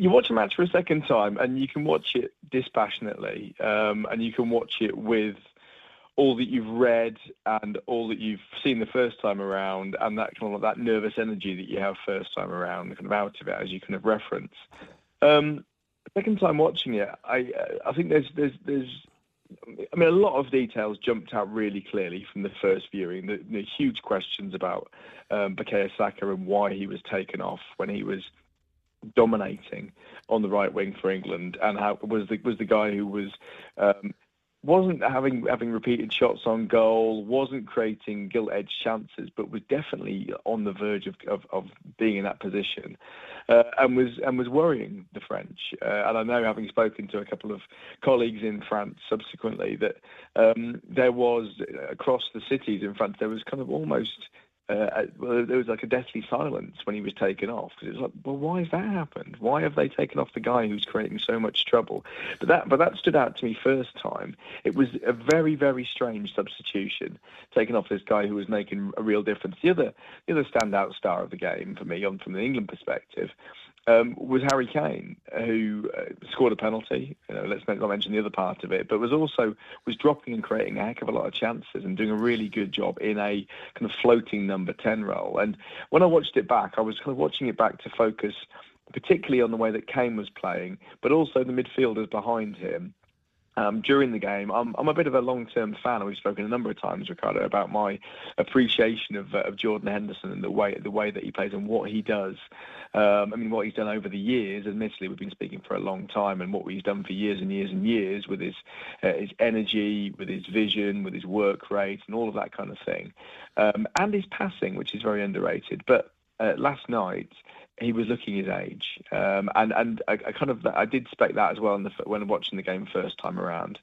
you watch a match for a second time, and you can watch it dispassionately, um, and you can watch it with all that you've read and all that you've seen the first time around, and that kind of that nervous energy that you have first time around, kind of out of it as you kind of reference. Um, second time watching it, I I think there's there's there's I mean, a lot of details jumped out really clearly from the first viewing. The, the huge questions about um, Bukayo Saka and why he was taken off when he was dominating on the right wing for England, and how was the was the guy who was um, wasn't having having repeated shots on goal, wasn't creating gilt edged chances, but was definitely on the verge of, of, of being in that position, uh, and was and was worrying the French. Uh, and I know, having spoken to a couple of colleagues in France subsequently, that um, there was across the cities in France there was kind of almost uh, well, there was like a deathly silence when he was taken off because it was like, well, why has that happened? Why have they taken off the guy who's creating so much trouble? But that, but that stood out to me first time. It was a very, very strange substitution, taking off this guy who was making a real difference. The other, the other standout star of the game for me, on from the England perspective, um, was Harry Kane, who uh, scored a penalty. You know, let's not mention the other part of it, but was also was dropping and creating a heck of a lot of chances and doing a really good job in a kind of floating number ten role. And when I watched it back, I was kind of watching it back to focus particularly on the way that Kane was playing, but also the midfielders behind him um, during the game. I'm, I'm a bit of a long-term fan. We've spoken a number of times, Ricardo, about my appreciation of, uh, of Jordan Henderson and the way the way that he plays and what he does. Um, I mean, what he's done over the years. Admittedly, we've been speaking for a long time, and what he's done for years and years and years with his uh, his energy, with his vision, with his work rate, and all of that kind of thing, um, and his passing, which is very underrated. But uh, last night he was looking his age, um, and and I, I, kind of I did expect that as well the, when watching the game first time around.